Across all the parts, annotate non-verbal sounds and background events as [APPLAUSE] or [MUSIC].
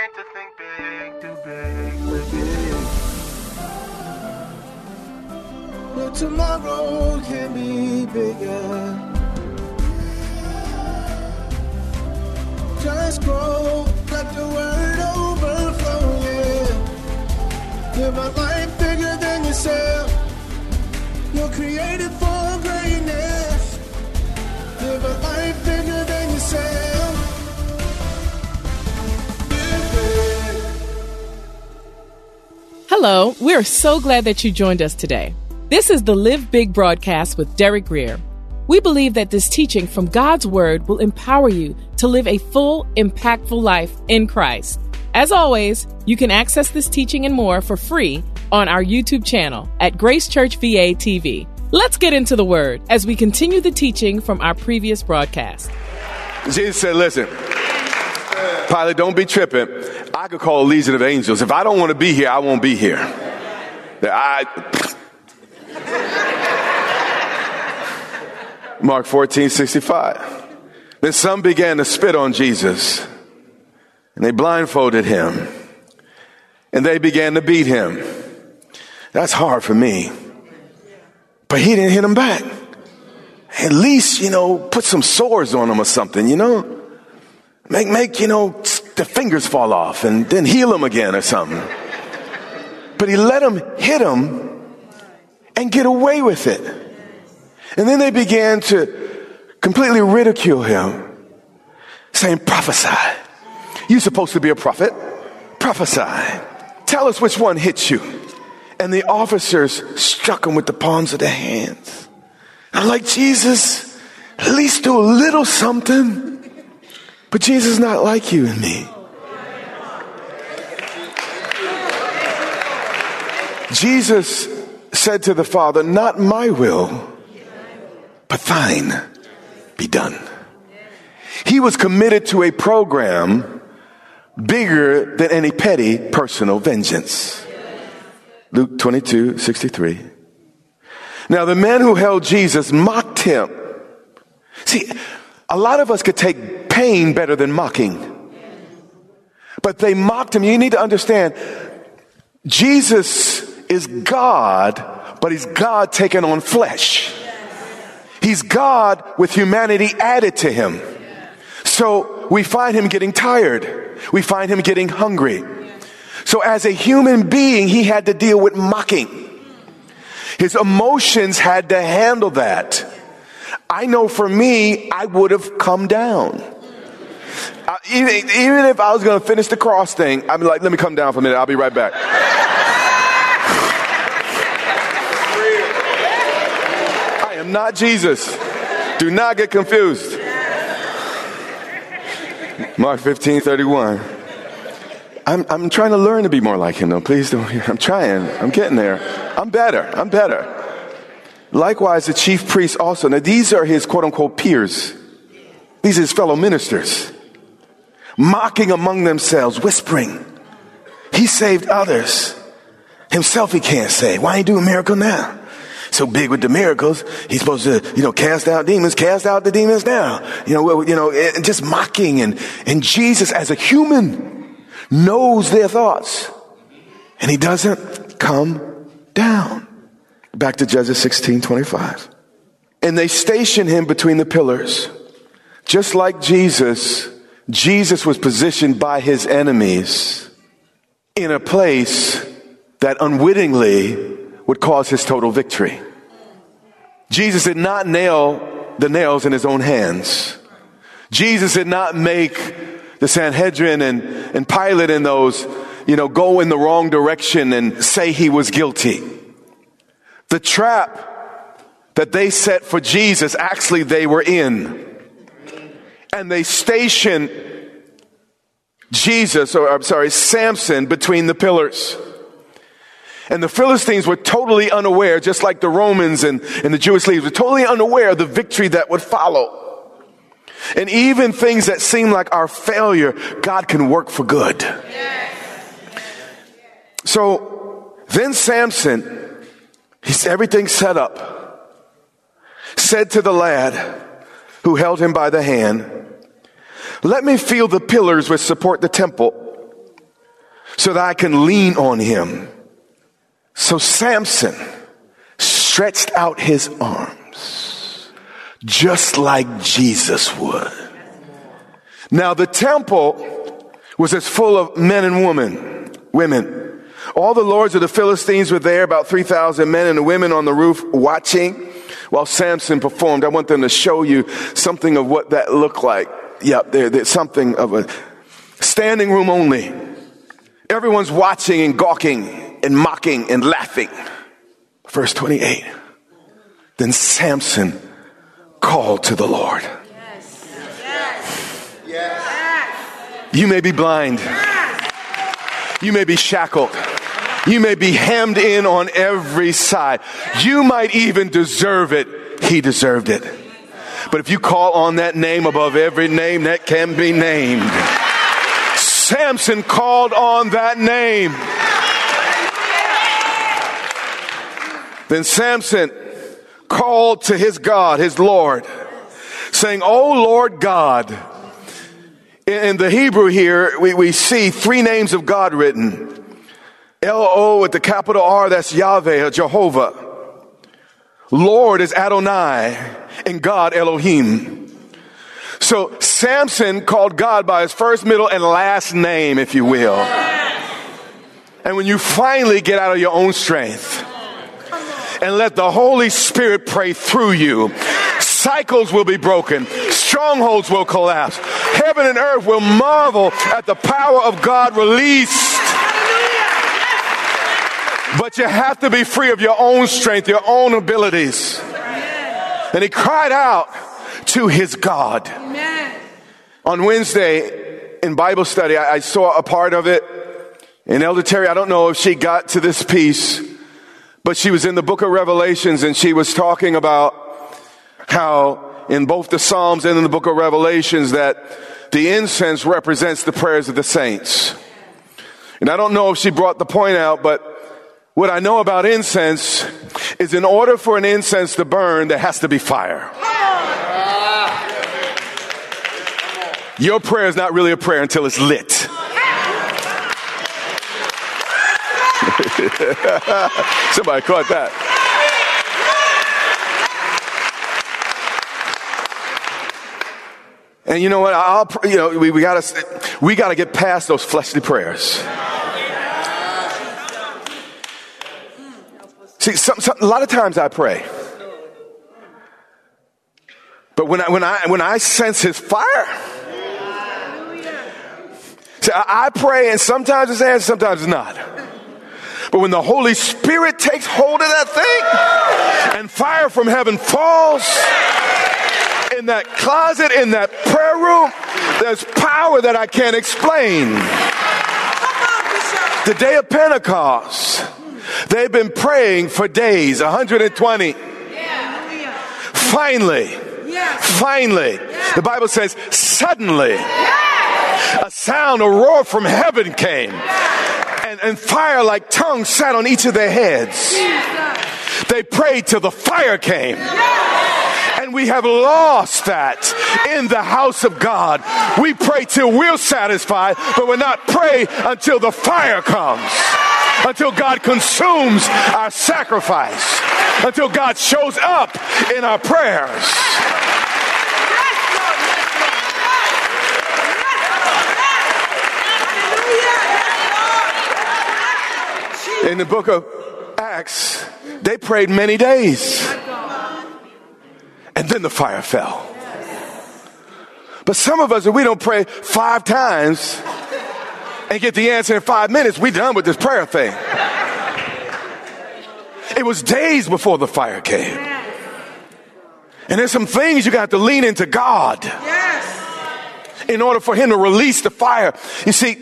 trained to think big, too big, too big. But tomorrow can be bigger. Just grow, let the word overflow, yeah. Live a life bigger than yourself. You're created Hello, we're so glad that you joined us today. This is the Live Big broadcast with Derek Grier. We believe that this teaching from God's Word will empower you to live a full, impactful life in Christ. As always, you can access this teaching and more for free on our YouTube channel at Grace Church VA TV. Let's get into the Word as we continue the teaching from our previous broadcast. Jesus said, listen, Pilate, don't be tripping. I could call a legion of angels. If I don't want to be here, I won't be here. I, [LAUGHS] Mark 14, 65. Then some began to spit on Jesus, and they blindfolded him, and they began to beat him. That's hard for me. But he didn't hit him back. At least, you know, put some sores on him or something, you know? Make, make, you know, the fingers fall off and then heal him again or something. But he let him hit him and get away with it. And then they began to completely ridicule him, saying, prophesy. You're supposed to be a prophet. Prophesy. Tell us which one hit you. And the officers struck him with the palms of their hands. I'm like, Jesus, at least do a little something. But Jesus is not like you and me. Jesus said to the Father, Not my will, but thine be done. He was committed to a program bigger than any petty personal vengeance. Luke 22, 63. Now, the men who held Jesus mocked him. See, a lot of us could take pain better than mocking. But they mocked him. You need to understand, Jesus is God, but he's God taken on flesh. He's God with humanity added to him. So we find him getting tired. We find him getting hungry. So as a human being, he had to deal with mocking. His emotions had to handle that. I know for me, I would have come down. Uh, even, even if I was going to finish the cross thing, I'd be like, let me come down for a minute. I'll be right back. I am not Jesus. Do not get confused. Mark 15, 31. I'm, I'm trying to learn to be more like him, though. Please don't. I'm trying. I'm getting there. I'm better. I'm better. Likewise, the chief priests also. Now, these are his quote unquote peers. These are his fellow ministers. Mocking among themselves, whispering. He saved others. Himself he can't save. Why ain't do a miracle now? So big with the miracles, he's supposed to, you know, cast out demons, cast out the demons now. You know, you know, and just mocking and, and Jesus as a human knows their thoughts. And he doesn't come down. Back to Judges 16, 25. And they station him between the pillars. Just like Jesus, Jesus was positioned by his enemies in a place that unwittingly would cause his total victory. Jesus did not nail the nails in his own hands. Jesus did not make the Sanhedrin and, and Pilate and those, you know, go in the wrong direction and say he was guilty. The trap that they set for Jesus, actually they were in. And they stationed Jesus, or I'm sorry, Samson between the pillars. And the Philistines were totally unaware, just like the Romans and, and the Jewish leaders were totally unaware of the victory that would follow. And even things that seem like our failure, God can work for good. So then Samson He's everything set up. Said to the lad who held him by the hand, let me feel the pillars which support the temple. so that I can lean on him. So Samson stretched out his arms just like Jesus would. Now the temple was as full of men and women, women. All the lords of the Philistines were there, about 3,000 men and women on the roof watching while Samson performed. I want them to show you something of what that looked like. Yep, there, there's something of a standing room only. Everyone's watching and gawking and mocking and laughing. Verse 28. Then Samson called to the Lord. Yes. Yes. You may be blind. You may be shackled. You may be hemmed in on every side. You might even deserve it. He deserved it. But if you call on that name above every name that can be named, Samson called on that name. Then Samson called to his God, his Lord, saying, Oh Lord God, in the Hebrew here, we, we see three names of God written. L-O with the capital R, that's Yahweh Jehovah. Lord is Adonai and God Elohim. So Samson called God by his first, middle, and last name, if you will. And when you finally get out of your own strength and let the Holy Spirit pray through you, cycles will be broken, strongholds will collapse, heaven and earth will marvel at the power of God released. But you have to be free of your own strength, your own abilities. And he cried out to his God. On Wednesday in Bible study, I, I saw a part of it. And Elder Terry, I don't know if she got to this piece, but she was in the book of Revelations and she was talking about how in both the Psalms and in the book of Revelations that the incense represents the prayers of the saints. And I don't know if she brought the point out, but what I know about incense is in order for an incense to burn, there has to be fire. Your prayer is not really a prayer until it's lit. [LAUGHS] Somebody caught that. And you know what? I'll, you know, we, we gotta, we gotta get past those fleshly prayers. See, some, some, a lot of times I pray. But when I, when I, when I sense his fire, see, I, I pray and sometimes it's answered, sometimes it's not. But when the Holy Spirit takes hold of that thing and fire from heaven falls in that closet, in that prayer room, there's power that I can't explain. The day of Pentecost, they've been praying for days, 120. Finally, finally, the Bible says, suddenly, a sound, a roar from heaven came. And, and fire like tongues sat on each of their heads. They prayed till the fire came. And we have lost that in the house of God. We pray till we're satisfied, but we're not pray until the fire comes. Until God consumes our sacrifice. Until God shows up in our prayers. in the book of Acts, they prayed many days. And then the fire fell. But some of us, if we don't pray five times and get the answer in five minutes, we're done with this prayer thing. It was days before the fire came. And there's some things you got to lean into God in order for him to release the fire. You see,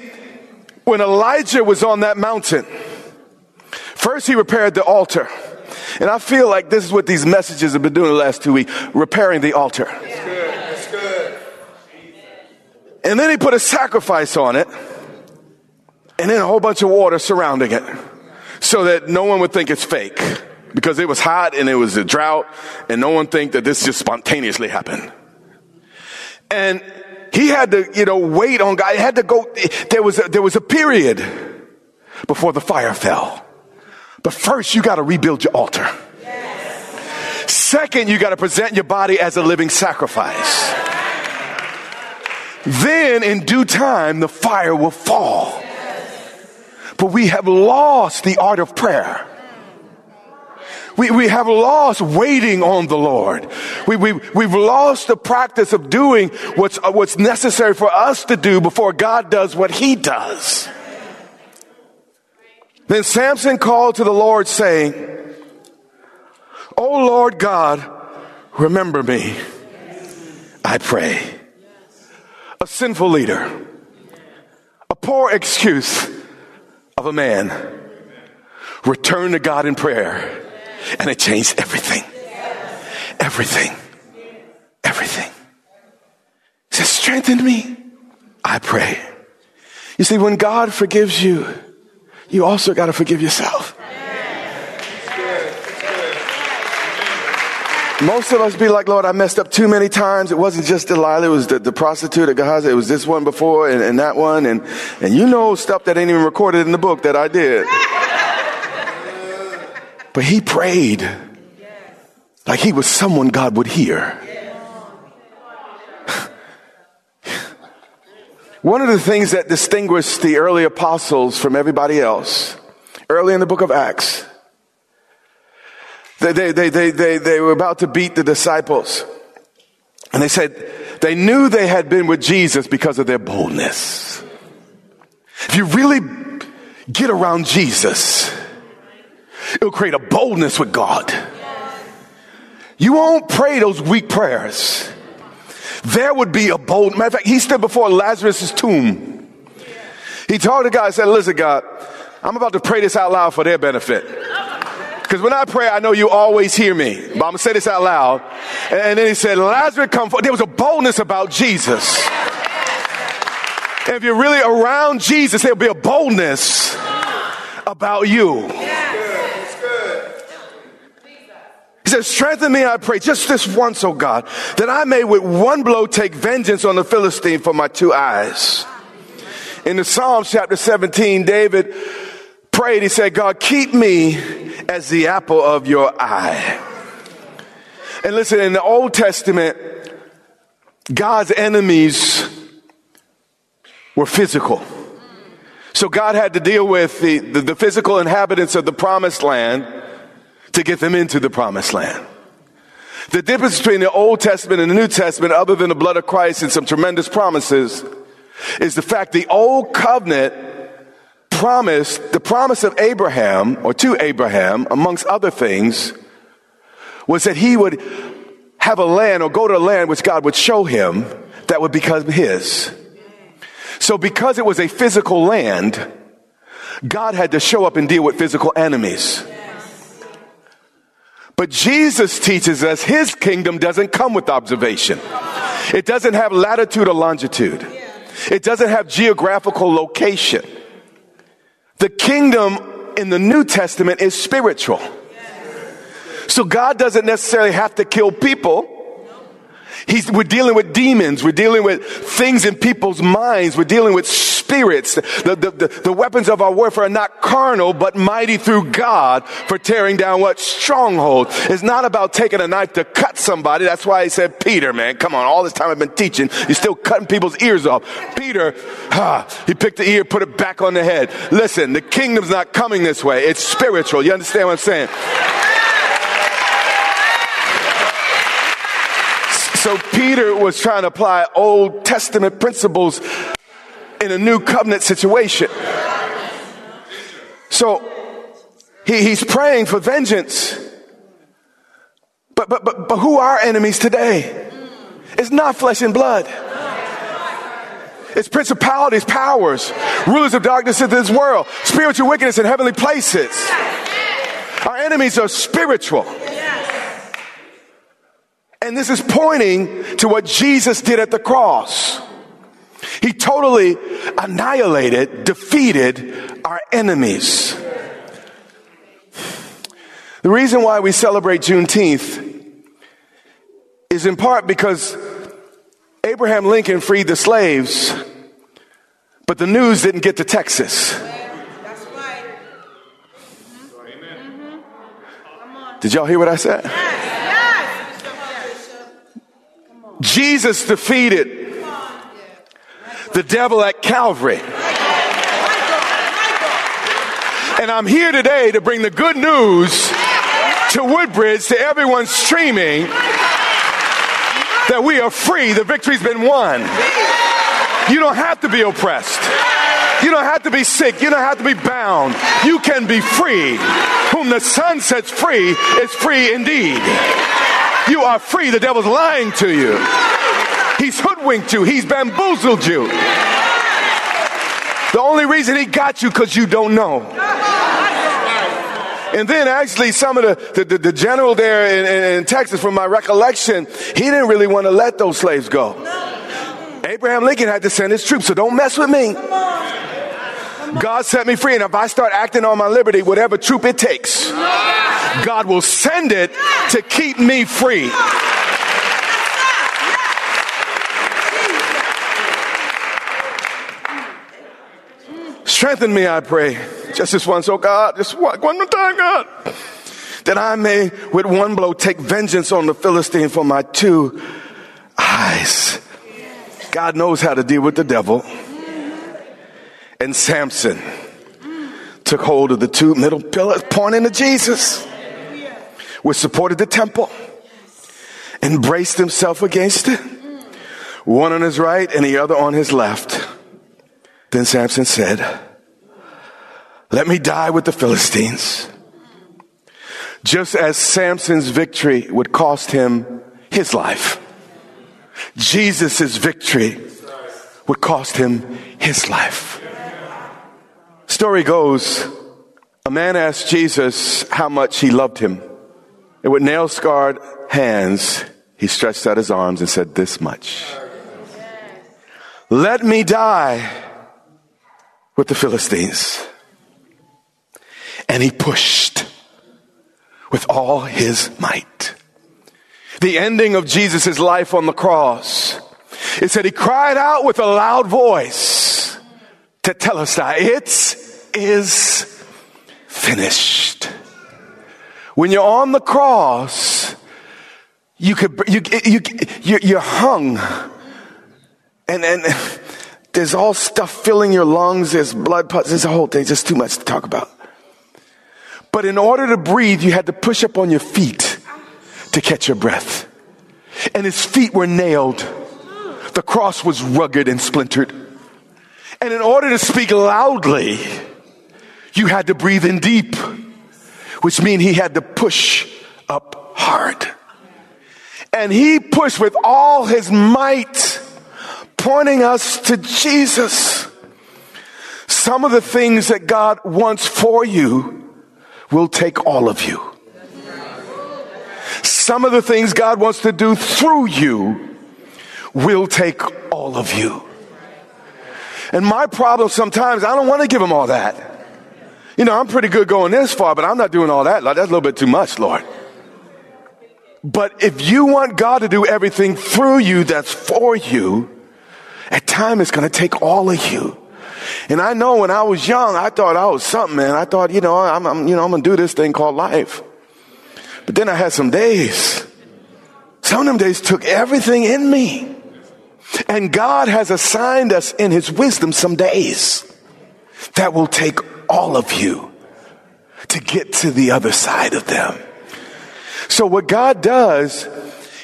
when Elijah was on that mountain, First, he repaired the altar. And I feel like this is what these messages have been doing the last two weeks repairing the altar. That's good. That's good. And then he put a sacrifice on it, and then a whole bunch of water surrounding it so that no one would think it's fake because it was hot and it was a drought, and no one think that this just spontaneously happened. And he had to, you know, wait on God. He had to go. There was a, there was a period before the fire fell. But first, you got to rebuild your altar. Second, you got to present your body as a living sacrifice. Then, in due time, the fire will fall. But we have lost the art of prayer. We, we have lost waiting on the Lord. We, we, we've lost the practice of doing what's, what's necessary for us to do before God does what he does. Then Samson called to the Lord saying, O Lord God, remember me. I pray. A sinful leader, a poor excuse of a man, returned to God in prayer and it changed everything. Everything. Everything. He says, strengthen me. I pray. You see, when God forgives you, you also got to forgive yourself. Most of us be like, Lord, I messed up too many times. It wasn't just Delilah, it was the, the prostitute at Gehazi. It was this one before and, and that one. And, and you know stuff that ain't even recorded in the book that I did. But he prayed like he was someone God would hear. One of the things that distinguished the early apostles from everybody else, early in the book of Acts, they, they, they, they, they, they were about to beat the disciples. And they said they knew they had been with Jesus because of their boldness. If you really get around Jesus, It'll create a boldness with God. You won't pray those weak prayers. There would be a bold, matter of fact, he stood before Lazarus' tomb. He told the guy, said, listen, God, I'm about to pray this out loud for their benefit. Because when I pray, I know you always hear me. But I'm going to say this out loud. And then he said, Lazarus, come forth. There was a boldness about Jesus. And if you're really around Jesus, there'll be a boldness about you. He says, strengthen me, I pray, just this once, O God, that I may with one blow take vengeance on the Philistine for my two eyes. In the Psalms chapter 17, David prayed, he said, God, keep me as the apple of your eye. And listen, in the Old Testament, God's enemies were physical. So God had to deal with the, the, the physical inhabitants of the promised land to get them into the promised land. The difference between the Old Testament and the New Testament, other than the blood of Christ and some tremendous promises, is the fact the Old Covenant promised, the promise of Abraham, or to Abraham, amongst other things, was that he would have a land or go to a land which God would show him that would become his. So because it was a physical land, God had to show up and deal with physical enemies. But Jesus teaches us his kingdom doesn't come with observation. It doesn't have latitude or longitude. It doesn't have geographical location. The kingdom in the New Testament is spiritual. So God doesn't necessarily have to kill people. He's, we're dealing with demons. We're dealing with things in people's minds. We're dealing with spirits. The, the, the, the, weapons of our warfare are not carnal, but mighty through God for tearing down what strongholds. It's not about taking a knife to cut somebody. That's why he said, Peter, man, come on. All this time I've been teaching, you're still cutting people's ears off. Peter, ah, he picked the ear, put it back on the head. Listen, the kingdom's not coming this way. It's spiritual. You understand what I'm saying? So Peter was trying to apply Old Testament principles in a new covenant situation. So he, he's praying for vengeance. But, but, but, but who are enemies today? It's not flesh and blood. It's principalities, powers, rulers of darkness in this world, spiritual wickedness in heavenly places. Our enemies are spiritual. And this is pointing to what Jesus did at the cross. He totally annihilated, defeated our enemies. The reason why we celebrate Juneteenth is in part because Abraham Lincoln freed the slaves, but the news didn't get to Texas. Did y'all hear what I said? Jesus defeated the devil at Calvary. And I'm here today to bring the good news to Woodbridge, to everyone streaming, that we are free. The victory's been won. You don't have to be oppressed. You don't have to be sick. You don't have to be bound. You can be free. Whom the Son sets free is free indeed. You are free. The devil's lying to you. He's hoodwinked you. He's bamboozled you. The only reason he got you because you don't know. And then actually some of the, the, the general there in, in, Texas, from my recollection, he didn't really want to let those slaves go. Abraham Lincoln had to send his troops, so don't mess with me. God set me free, and if I start acting on my liberty, whatever troop it takes, God will send it to keep me free. Strengthen me, I pray. Just this once, oh God, just one, one more time, God. That I may, with one blow, take vengeance on the Philistine for my two eyes. God knows how to deal with the devil. And Samson took hold of the two middle pillars pointing to Jesus, which supported the temple, and braced himself against it, one on his right and the other on his left. Then Samson said, let me die with the Philistines. Just as Samson's victory would cost him his life, Jesus' victory would cost him his life. Story goes, a man asked Jesus how much he loved him. And with nail scarred hands, he stretched out his arms and said, This much. Let me die with the Philistines. And he pushed with all his might. The ending of Jesus' life on the cross, is that he cried out with a loud voice that it is finished. When you're on the cross, you could, you, you, you, you're hung and, and there's all stuff filling your lungs. There's blood, there's a whole thing, just too much to talk about. But in order to breathe, you had to push up on your feet to catch your breath. And his feet were nailed. The cross was rugged and splintered. And in order to speak loudly, you had to breathe in deep, which means he had to push up hard. And he pushed with all his might, pointing us to Jesus. Some of the things that God wants for you will take all of you. Some of the things God wants to do through you will take all of you. And my problem sometimes, I don't want to give him all that. You know, I'm pretty good going this far, but I'm not doing all that. That's a little bit too much, Lord. But if you want God to do everything through you that's for you, at time it's going to take all of you. And I know when I was young, I thought I was something, man. I thought, you know, I'm, I'm you know, I'm going to do this thing called life. But then I had some days. Some of them days took everything in me. And God has assigned us in his wisdom some days that will take all of you to get to the other side of them. So what God does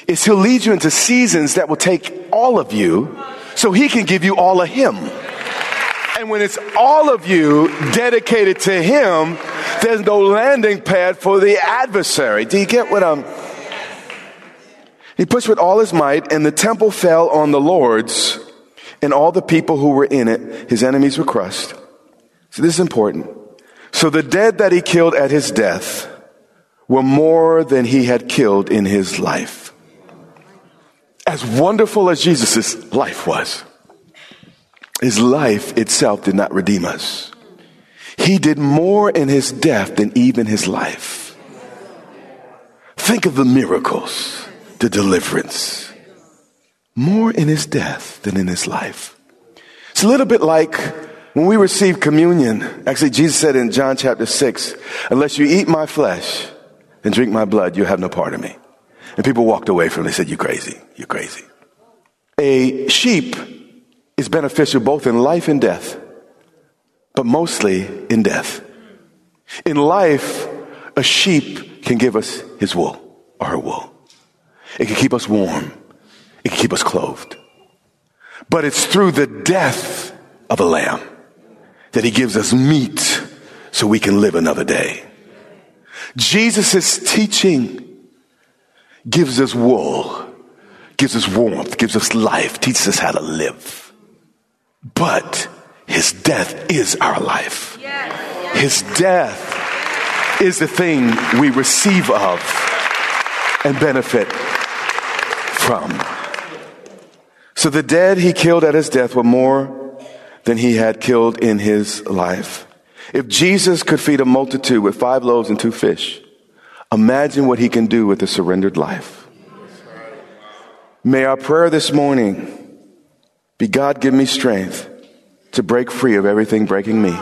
is he'll lead you into seasons that will take all of you so he can give you all of him. And when it's all of you dedicated to Him, there's no landing pad for the adversary. Do you get what I'm? He pushed with all his might, and the temple fell on the lords, and all the people who were in it, his enemies were crushed. So this is important. So the dead that he killed at his death were more than he had killed in his life. As wonderful as Jesus' life was his life itself did not redeem us. He did more in his death than even his life. Think of the miracles, the deliverance. More in his death than in his life. It's a little bit like when we receive communion. Actually, Jesus said in John chapter 6, unless you eat my flesh and drink my blood, you have no part of me. And people walked away from it. They said, You're crazy. You're crazy. A sheep is beneficial both in life and death, but mostly in death. In life, a sheep can give us his wool or her wool. It can keep us warm. It can keep us clothed. But it's through the death of a lamb that he gives us meat so we can live another day. Jesus' teaching gives us wool, gives us warmth, gives us life, teaches us how to live. But his death is our life. His death is the thing we receive of and benefit from. So the dead he killed at his death were more than he had killed in his life. If Jesus could feed a multitude with five loaves and two fish, imagine what he can do with a surrendered life. May our prayer this morning be God, give me strength to break free of everything breaking me.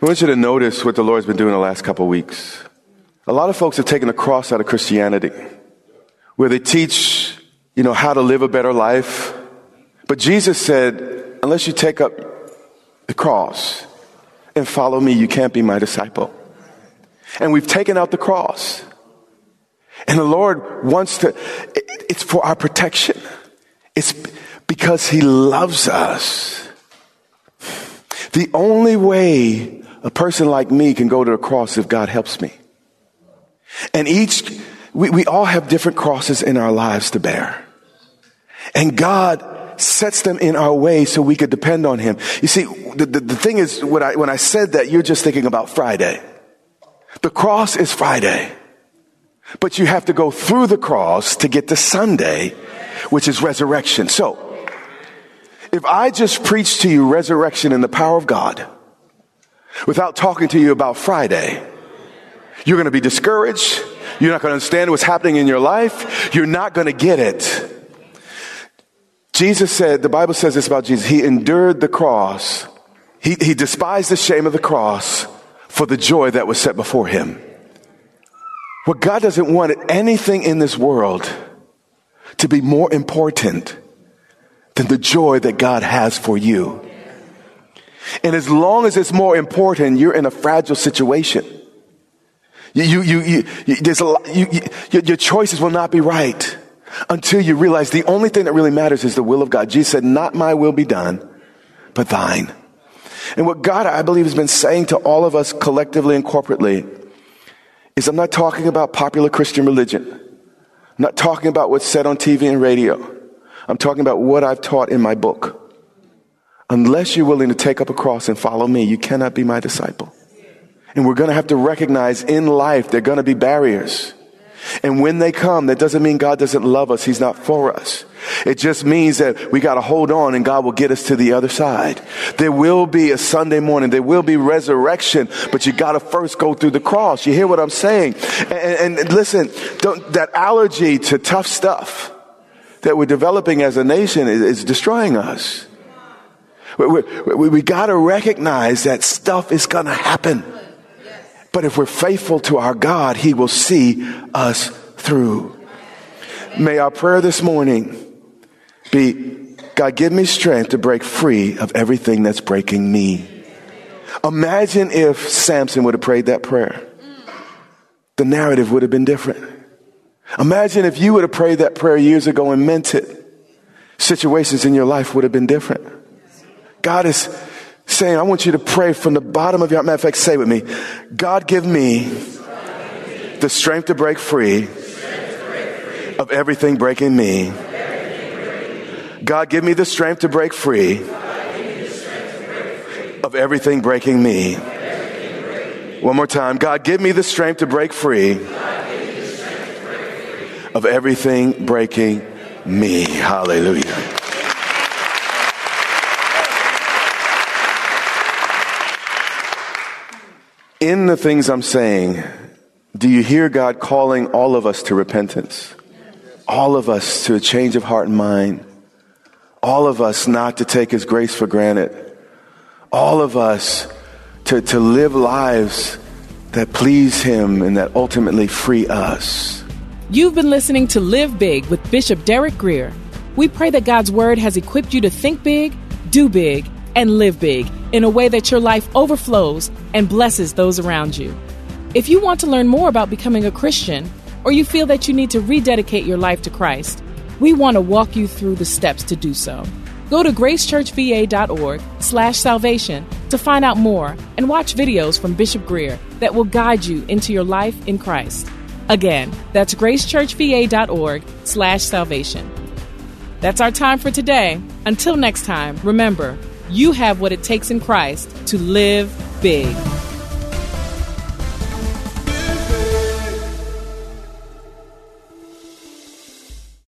I want you to notice what the Lord's been doing the last couple of weeks. A lot of folks have taken the cross out of Christianity, where they teach, you know, how to live a better life. But Jesus said, unless you take up the cross and follow me, you can't be my disciple. And we've taken out the cross. And the Lord wants to, it's for our protection. It's because He loves us. The only way a person like me can go to the cross if God helps me. And each, we, we all have different crosses in our lives to bear. And God sets them in our way so we could depend on Him. You see, the, the, the thing is, when I, when I said that, you're just thinking about Friday. The cross is Friday. But you have to go through the cross to get to Sunday, which is resurrection. So, if I just preach to you resurrection and the power of God, without talking to you about Friday. You're going to be discouraged. You're not going to understand what's happening in your life. You're not going to get it. Jesus said, the Bible says this about Jesus. He endured the cross. He, he despised the shame of the cross for the joy that was set before him. What God doesn't want anything in this world to be more important than the joy that God has for you. And as long as it's more important, you're in a fragile situation. You, you, you, you there's a you, you, your choices will not be right until you realize the only thing that really matters is the will of God. Jesus said, not my will be done, but thine. And what God, I believe, has been saying to all of us collectively and corporately is I'm not talking about popular Christian religion. I'm not talking about what's said on TV and radio. I'm talking about what I've taught in my book. Unless you're willing to take up a cross and follow me, you cannot be my disciple. And we're going to have to recognize in life there are going to be barriers. And when they come, that doesn't mean God doesn't love us. He's not for us. It just means that we got to hold on and God will get us to the other side. There will be a Sunday morning. There will be resurrection, but you got to first go through the cross. You hear what I'm saying? And, and listen, that allergy to tough stuff that we're developing as a nation is, is destroying us. We, we, we got to recognize that stuff is going to happen. But if we're faithful to our God, He will see us through. May our prayer this morning be God, give me strength to break free of everything that's breaking me. Imagine if Samson would have prayed that prayer. The narrative would have been different. Imagine if you would have prayed that prayer years ago and meant it. Situations in your life would have been different. God is saying, I want you to pray from the bottom of your heart. Matter of fact, say with me, God give me the strength to break free of everything breaking me. God give me the strength to break free of everything breaking me. One more time. God give me the strength to break free of everything breaking me. Hallelujah. In the things I'm saying, do you hear God calling all of us to repentance? All of us to a change of heart and mind. all of us not to take his grace for granted. All of us to, to live lives that please him and that ultimately free us. You've been listening to Live Big with Bishop Derek Grier. We pray that God's Word has equipped you to think big, do big, and live big in a way that your life overflows and blesses those around you. If you want to learn more about becoming a Christian, or you feel that you need to rededicate your life to Christ, we want to walk you through the steps to do so. Go to gracechurchva.org slash salvation to find out more and watch videos from Bishop Grier that will guide you into your life in Christ. Again, that's gracechurchva.org slash salvation. That's our time for today. Until next time, remember, you have what it takes in Christ to live big.